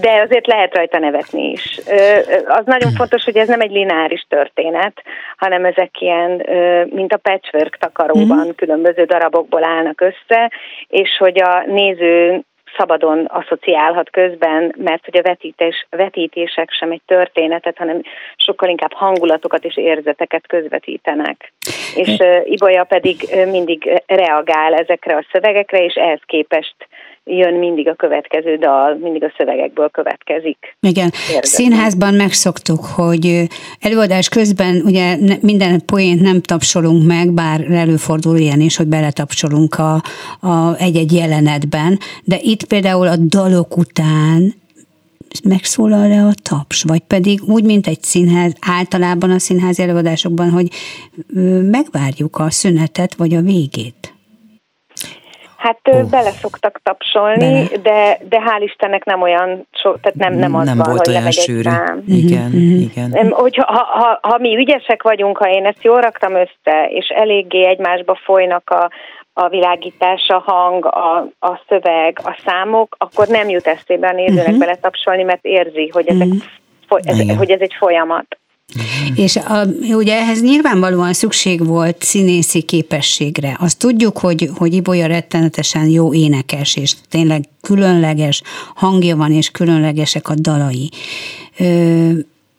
De azért lehet rajta nevetni is. Az nagyon fontos, hogy ez nem egy lineáris történet, hanem ezek ilyen, mint a patchwork takaróban, mm. különböző darabokból állnak össze, és hogy a néző szabadon asszociálhat közben, mert hogy a vetítés, vetítések sem egy történetet, hanem sokkal inkább hangulatokat és érzeteket közvetítenek. És uh, Ibolya pedig mindig reagál ezekre a szövegekre, és ehhez képest jön mindig a következő dal, mindig a szövegekből következik. Igen, Érdekes. színházban megszoktuk, hogy előadás közben ugye minden poént nem tapsolunk meg, bár előfordul ilyen is, hogy beletapsolunk a, a egy-egy jelenetben, de itt például a dalok után megszólal le a taps, vagy pedig úgy, mint egy színház, általában a színház előadásokban, hogy megvárjuk a szünetet, vagy a végét. Hát oh. bele szoktak tapsolni, bele. de, de hál' Istennek nem olyan, so, tehát nem, nem az nem van, volt hogy olyan sűrű. Igen, mm-hmm. igen. Hogy ha, ha, ha mi ügyesek vagyunk, ha én ezt jól raktam össze, és eléggé egymásba folynak a, a világítás, a hang, a, a szöveg, a számok, akkor nem jut eszébe a nézőnek uh-huh. beletapsolni, mert érzi, hogy, ezek, uh-huh. foly- ez, hogy ez egy folyamat. És a, ugye ehhez nyilvánvalóan szükség volt színészi képességre. Azt tudjuk, hogy, hogy Ibolya rettenetesen jó énekes, és tényleg különleges hangja van, és különlegesek a dalai.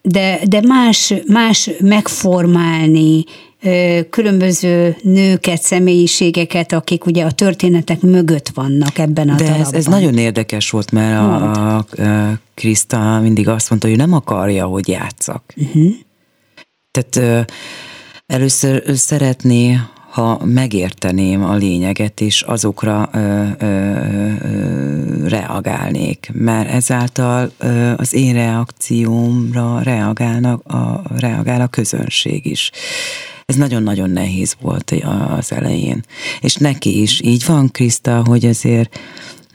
De, de más, más megformálni különböző nőket, személyiségeket, akik ugye a történetek mögött vannak ebben a De ez, ez nagyon érdekes volt, mert a, a, a Krista mindig azt mondta, hogy nem akarja, hogy játszak. Uh-huh. Tehát először szeretné, ha megérteném a lényeget, és azokra ö, ö, ö, reagálnék, mert ezáltal ö, az én reakciómra reagálnak a, reagál a közönség is. Ez nagyon-nagyon nehéz volt az elején. És neki is így van, Kriszta, hogy azért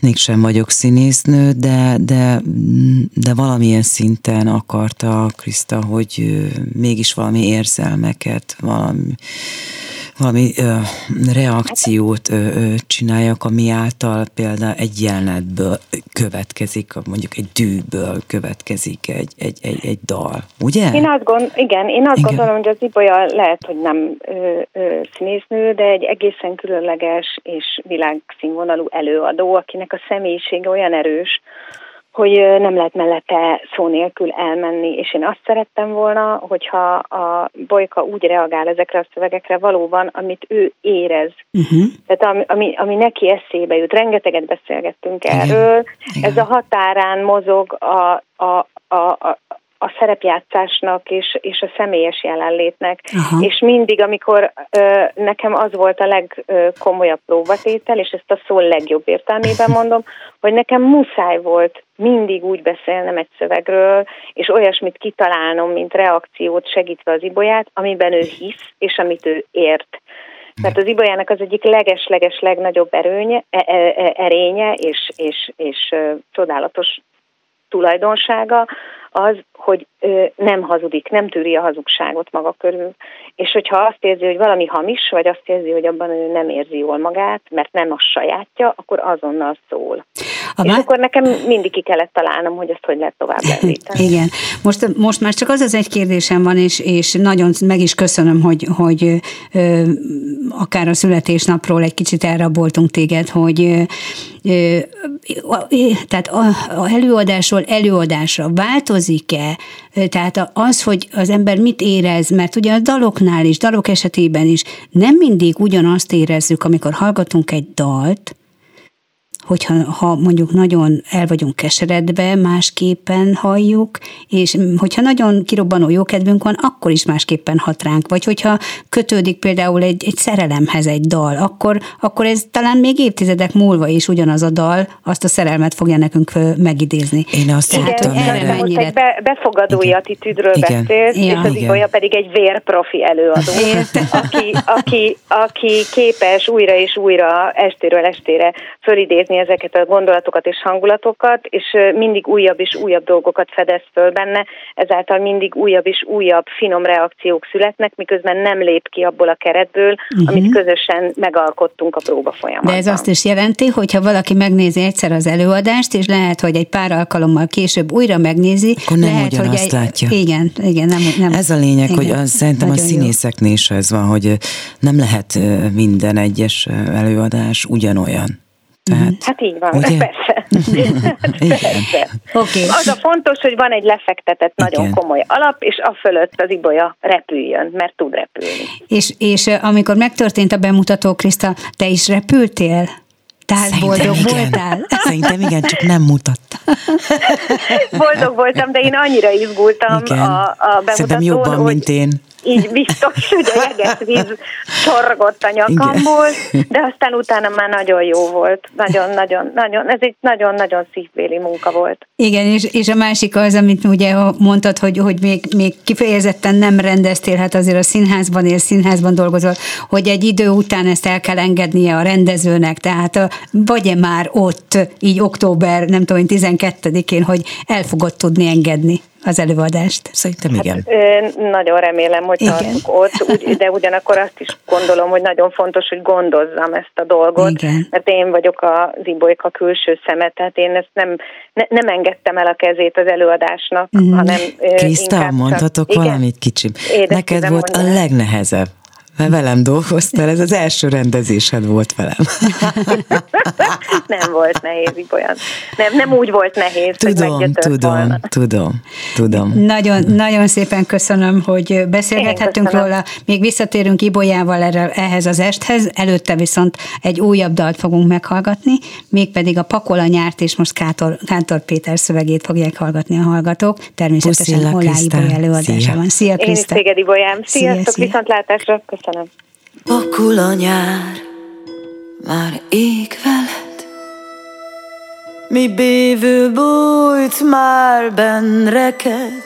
mégsem vagyok színésznő, de, de, de valamilyen szinten akarta Kriszta, hogy mégis valami érzelmeket, valami, valami ö, reakciót ö, ö, csináljak, ami által például egy jelenetből következik, mondjuk egy dűből következik egy, egy, egy, egy dal, ugye? Én azt gond, igen, én azt igen. gondolom, hogy az Ibolya lehet, hogy nem ö, ö, színésznő, de egy egészen különleges és világszínvonalú előadó, akinek a személyisége olyan erős, hogy nem lehet mellette szó nélkül elmenni, és én azt szerettem volna, hogyha a Bolyka úgy reagál ezekre a szövegekre valóban, amit ő érez. Uh-huh. Tehát ami, ami, ami neki eszébe jut. Rengeteget beszélgettünk Igen. erről. Igen. Ez a határán mozog a, a, a, a, a szerepjátszásnak és, és a személyes jelenlétnek. Aha. És mindig, amikor ö, nekem az volt a legkomolyabb próbatétel, és ezt a szó legjobb értelmében [laughs] mondom, hogy nekem muszáj volt mindig úgy beszélnem egy szövegről, és olyasmit kitalálnom, mint reakciót segítve az ibolyát, amiben ő hisz, és amit ő ért. Mert az ibolyának az egyik leges-leges legnagyobb erőnye, e, e, e, erénye és, és, és, és csodálatos tulajdonsága az, hogy nem hazudik, nem tűri a hazugságot maga körül. És hogyha azt érzi, hogy valami hamis, vagy azt érzi, hogy abban ő nem érzi jól magát, mert nem a sajátja, akkor azonnal szól. A és akkor nekem mindig ki kellett találnom, hogy ezt hogy lehet tovább [laughs] lendíteni. Igen. Most, most már csak az az egy kérdésem van, és, és nagyon meg is köszönöm, hogy, hogy ö, akár a születésnapról egy kicsit elraboltunk téged, hogy ö, ö, tehát a, a előadásról előadásra változik-e tehát az, hogy az ember mit érez, mert ugye a daloknál is, dalok esetében is nem mindig ugyanazt érezzük, amikor hallgatunk egy dalt, hogyha ha mondjuk nagyon el vagyunk keseredve, másképpen halljuk, és hogyha nagyon kirobbanó jókedvünk van, akkor is másképpen hat ránk. Vagy hogyha kötődik például egy, egy szerelemhez egy dal, akkor, akkor ez talán még évtizedek múlva is ugyanaz a dal, azt a szerelmet fogja nekünk megidézni. Én azt Igen, tudtam, erre mennyire... egy be, befogadói Igen. attitűdről Igen. beszélt, ja. és az Ibolya pedig egy vérprofi előadó, aki, aki, aki képes újra és újra estéről estére fölidézni ezeket a gondolatokat és hangulatokat, és mindig újabb és újabb dolgokat fedez föl benne, ezáltal mindig újabb és újabb finom reakciók születnek, miközben nem lép ki abból a keretből, uh-huh. amit közösen megalkottunk a próba folyamatban. De ez azt is jelenti, hogy ha valaki megnézi egyszer az előadást, és lehet, hogy egy pár alkalommal később újra megnézi, akkor nem lehet, hogy egy, látja. Igen, igen, nem, nem. Ez a lényeg, igen, hogy az, szerintem a színészeknél is ez van, hogy nem lehet minden egyes előadás ugyanolyan. Tehát, hát így van, ugye? persze. [laughs] persze. Okay. Az a fontos, hogy van egy lefektetett nagyon Igen. komoly alap, és a fölött az ibolya repüljön, mert tud repülni. És, és amikor megtörtént a bemutató, Kriszta, te is repültél? Tehát Szerintem boldog igen. voltál? [laughs] Szerintem igen, csak nem mutatta. boldog voltam, de én annyira izgultam igen. a, a bemutatón. Szerintem jobban, hogy... mint én így biztos, [laughs] hogy a jeges víz sorgott a nyakamból, de aztán utána már nagyon jó volt. Nagyon-nagyon, nagyon, ez egy nagyon-nagyon szívbéli munka volt. Igen, és, és a másik az, amit ugye mondtad, hogy, hogy még, még kifejezetten nem rendeztél, hát azért a színházban és színházban dolgozol, hogy egy idő után ezt el kell engednie a rendezőnek, tehát vagy-e már ott, így október, nem tudom, 12-én, hogy el fogod tudni engedni az előadást. Szerintem igen. Hát, nagyon remélem, hogy igen. tartok ott, úgy, de ugyanakkor azt is gondolom, hogy nagyon fontos, hogy gondozzam ezt a dolgot, igen. mert én vagyok a Ibolyka külső szeme, tehát én ezt nem, ne, nem engedtem el a kezét az előadásnak, mm. hanem Kriszta, mondhatok csak, valamit kicsim? Neked volt mondani. a legnehezebb mert velem dolgoztál, ez az első rendezésed volt velem. [laughs] nem volt nehéz, olyan. Nem, nem úgy volt nehéz, tudom, hogy tudom, volna. tudom, tudom. Nagyon, nagyon szépen köszönöm, hogy beszélgethettünk róla. Még visszatérünk Ibolyával erre, ehhez az esthez, előtte viszont egy újabb dalt fogunk meghallgatni, mégpedig a Pakola nyárt, és most Kátor, Kántor Péter szövegét fogják hallgatni a hallgatók. Természetesen Olá Ibolya előadása van. Szia, Kriszta! Én is téged, Ibolyám. Sziasztok, szia, viszontlátásra! Köszönöm. Pakul a nyár, már ég veled, Mi bévő bújt már benn reked,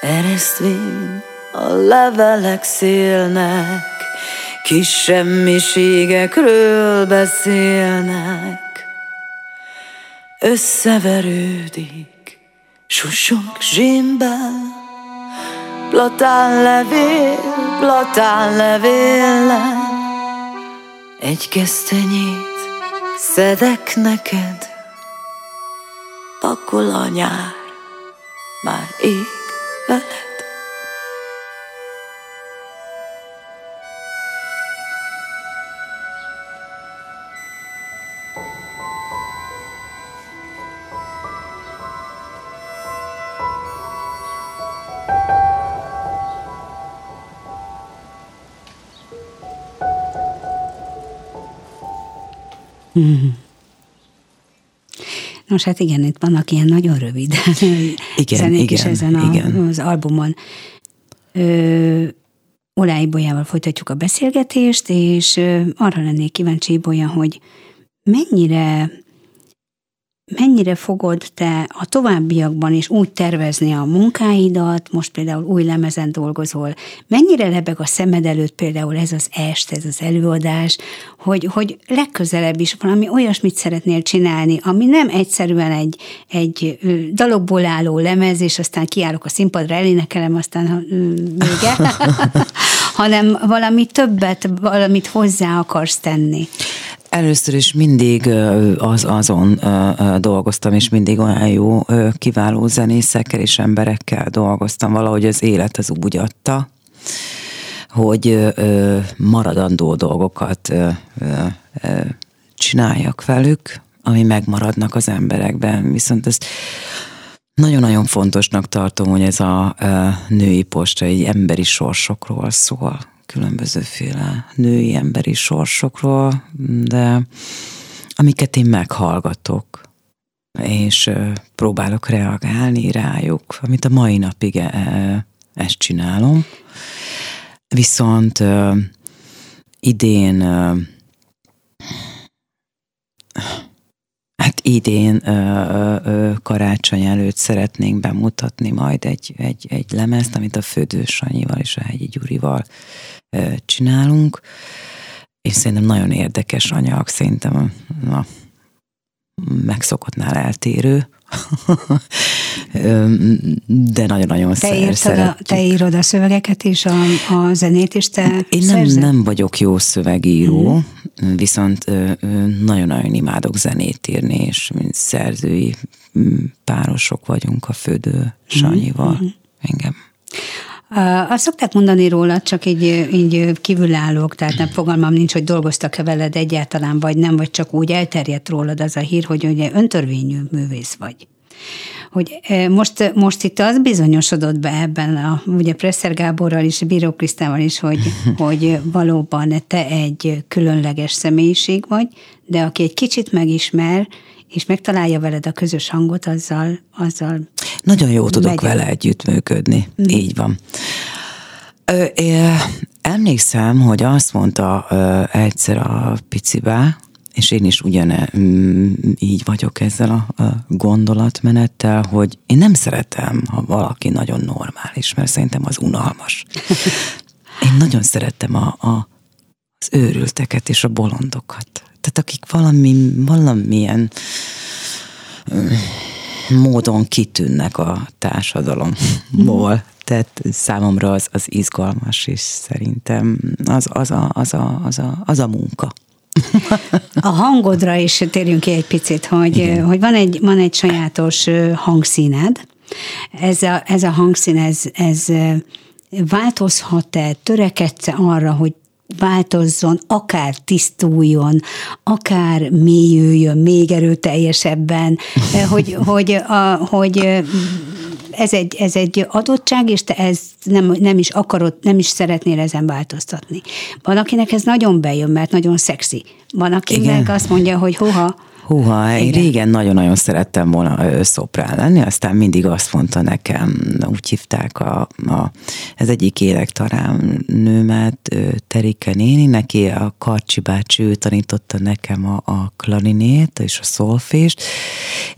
Eresztvén a levelek szélnek, Kis semmiségekről beszélnek, Összeverődik, susog zsimbel, Platán levél, platán levéllel Egy kesztenyét szedek neked Pakol a nyár, már ég veled [laughs] Nos, hát igen, itt vannak ilyen nagyon rövid [laughs] igen, zenék igen, is ezen a, igen. az albumon. Ö, Olái Bolyával folytatjuk a beszélgetést, és arra lennék kíváncsi, Bolya, hogy mennyire mennyire fogod te a továbbiakban is úgy tervezni a munkáidat, most például új lemezen dolgozol, mennyire lebeg a szemed előtt például ez az est, ez az előadás, hogy, hogy legközelebb is valami olyasmit szeretnél csinálni, ami nem egyszerűen egy, egy dalokból álló lemez, és aztán kiállok a színpadra, elénekelem, aztán vége, [laughs] hanem valami többet, valamit hozzá akarsz tenni. Először is mindig az, azon dolgoztam, és mindig olyan jó, kiváló zenészekkel és emberekkel dolgoztam. Valahogy az élet az úgy adta, hogy maradandó dolgokat csináljak velük, ami megmaradnak az emberekben. Viszont ezt nagyon-nagyon fontosnak tartom, hogy ez a női posta egy emberi sorsokról szól különbözőféle női emberi sorsokról, de amiket én meghallgatok, és próbálok reagálni rájuk, amit a mai napig ezt csinálom. Viszont idén Hát idén karácsony előtt szeretnénk bemutatni majd egy, egy, egy lemezt, amit a Födős Sanyival és a Hegyi Gyurival csinálunk. És szerintem nagyon érdekes anyag, szerintem a megszokottnál eltérő. [laughs] de nagyon te írtad a, Te írod a szövegeket és a, a zenét is, te Én nem, nem vagyok jó szövegíró, mm. viszont nagyon-nagyon imádok zenét írni, és mint szerzői párosok vagyunk a Födő Sanyival. Mm. Engem. Azt szokták mondani róla, csak így, így kívülállók, tehát nem fogalmam nincs, hogy dolgoztak-e veled egyáltalán, vagy nem, vagy csak úgy elterjedt rólad az a hír, hogy ugye öntörvényű művész vagy hogy most, most itt az bizonyosodott be ebben, a, ugye Presser Gáborral és Bíró Krisztával is, hogy, [laughs] hogy valóban te egy különleges személyiség vagy, de aki egy kicsit megismer, és megtalálja veled a közös hangot, azzal, azzal Nagyon jó tudok megy. vele együttműködni, mm. így van. Ö, é, emlékszem, hogy azt mondta ö, egyszer a picibá, és én is ugyan mm, így vagyok ezzel a, a gondolatmenettel, hogy én nem szeretem, ha valaki nagyon normális, mert szerintem az unalmas. [laughs] Én nagyon szerettem a, a, az őrülteket és a bolondokat. Tehát akik valami, valamilyen módon kitűnnek a társadalomból. [laughs] Tehát számomra az, az izgalmas, és szerintem az, az, a, az, a, az, a, az a munka. A hangodra is térjünk ki egy picit, hogy, hogy van, egy, van egy sajátos hangszíned. Ez a, ez a hangszín, ez, ez változhat-e, törekedsz arra, hogy változzon, akár tisztuljon, akár mélyüljön még erőteljesebben, hogy, hogy, a, hogy ez egy, ez egy adottság, és te ez nem, nem is akarod, nem is szeretnél ezen változtatni. Van, akinek ez nagyon bejön, mert nagyon szexi. Van, akinek Igen. azt mondja, hogy hoha, Húha, én régen nagyon-nagyon szerettem volna szoprán lenni, aztán mindig azt mondta nekem, úgy hívták a, a, ez egyik élektarám nőmet, Terike néni, neki a Karcsi bácsi, ő tanította nekem a, a klarinét és a szolfést,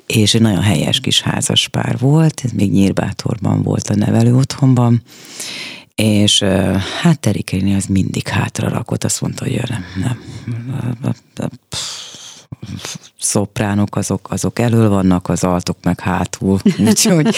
és egy nagyon helyes kis házas pár volt, ez még Nyírbátorban volt a nevelő otthonban, és hát Terike az mindig hátra rakott, azt mondta, hogy nem, nem, nem szopránok azok, azok elől vannak, az altok meg hátul. [laughs] Úgyhogy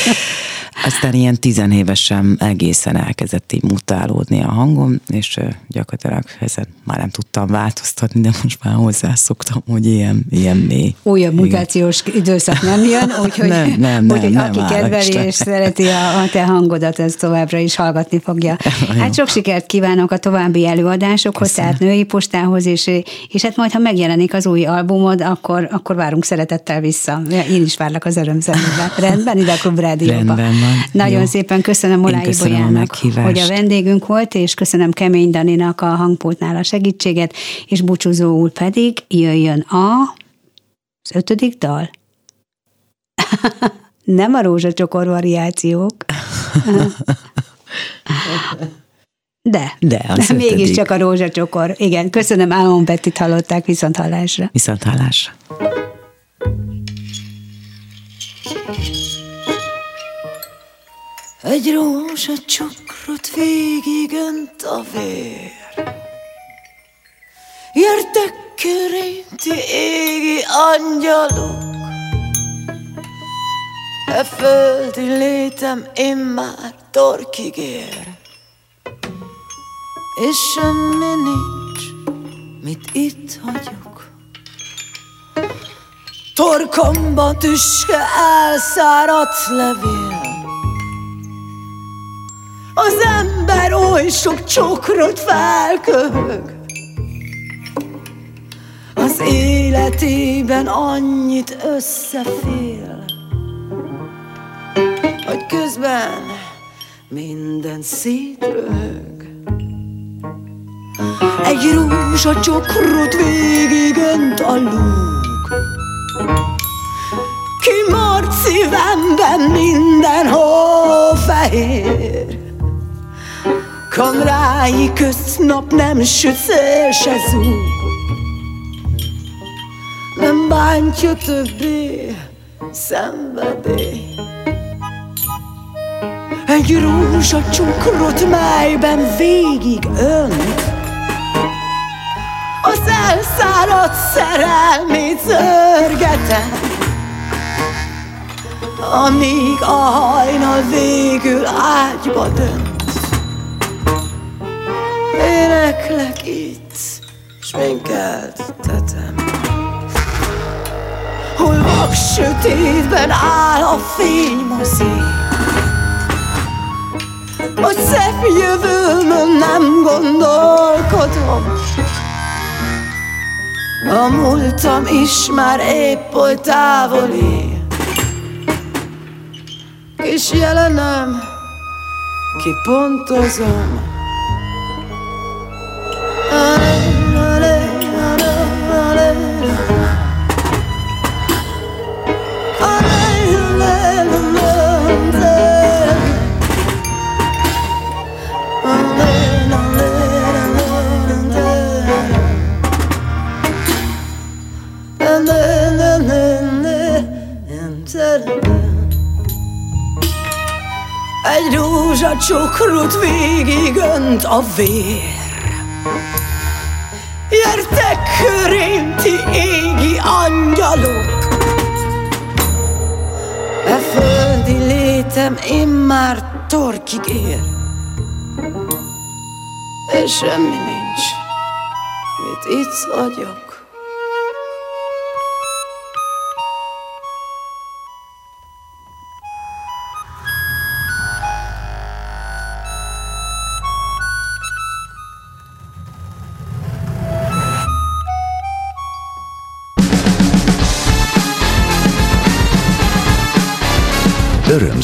aztán ilyen tizenévesen egészen elkezdett így mutálódni a hangom, és gyakorlatilag ezen már nem tudtam változtatni, de most már hozzászoktam, hogy ilyen, ilyen mély. Újabb mutációs Igen. időszak nem jön, úgyhogy, nem, nem, nem, úgyhogy nem, aki kedveli és szereti a, a te hangodat, ez továbbra is hallgatni fogja. [laughs] Hát sok sikert kívánok a további előadásokhoz, Köszönöm. tehát női postához, és, és hát majd, ha megjelenik az új albumod, akkor, akkor várunk szeretettel vissza. Én is várlak az örömzenébe. [laughs] Rendben, ide a Klub Rádióba. Rendben van. Nagyon Jó. szépen köszönöm Olái Bolyának, hogy a vendégünk volt, és köszönöm Kemény Daninak a hangpultnál a segítséget, és búcsúzó úr pedig jöjjön a az ötödik dal. [laughs] Nem a rózsacsokor variációk. [laughs] De, De, az mégiscsak a rózsacsokor. Igen, köszönöm, Álmon Bettit hallották, viszont hallásra. Viszont hallásra. Egy rózsacsokrot végig önt a vér Jöttek körinti égi angyalok E földi létem immár torkig ér és semmi nincs, mit itt hagyok. Torkomba tüske elszáradt levél. Az ember oly sok csokrot felköhög. Az életében annyit összefél, hogy közben minden szétröhög. Egy rózsa csokrot végig önt a lúg Kimart szívemben mindenhol fehér? Kamrái közt nap nem süt szél se zúg. Nem bántja többé szenvedély Egy rózsa csokrot, melyben végig önt az elszáradt szerelmét zörgetem Amíg a hajnal végül ágyba dönt. Éneklek itt, sminkeltetem Hol vak sötétben áll a fénymozi Hogy szebb jövőmön nem gondolkodom a múltam is már épp oly távoli. És jelenem kipontozom. Egy rózsacsokrot végigönt a vér. Jertek körém ti égi angyalok, E földi létem immár torkig ér, És semmi nincs, mit itt hagyok.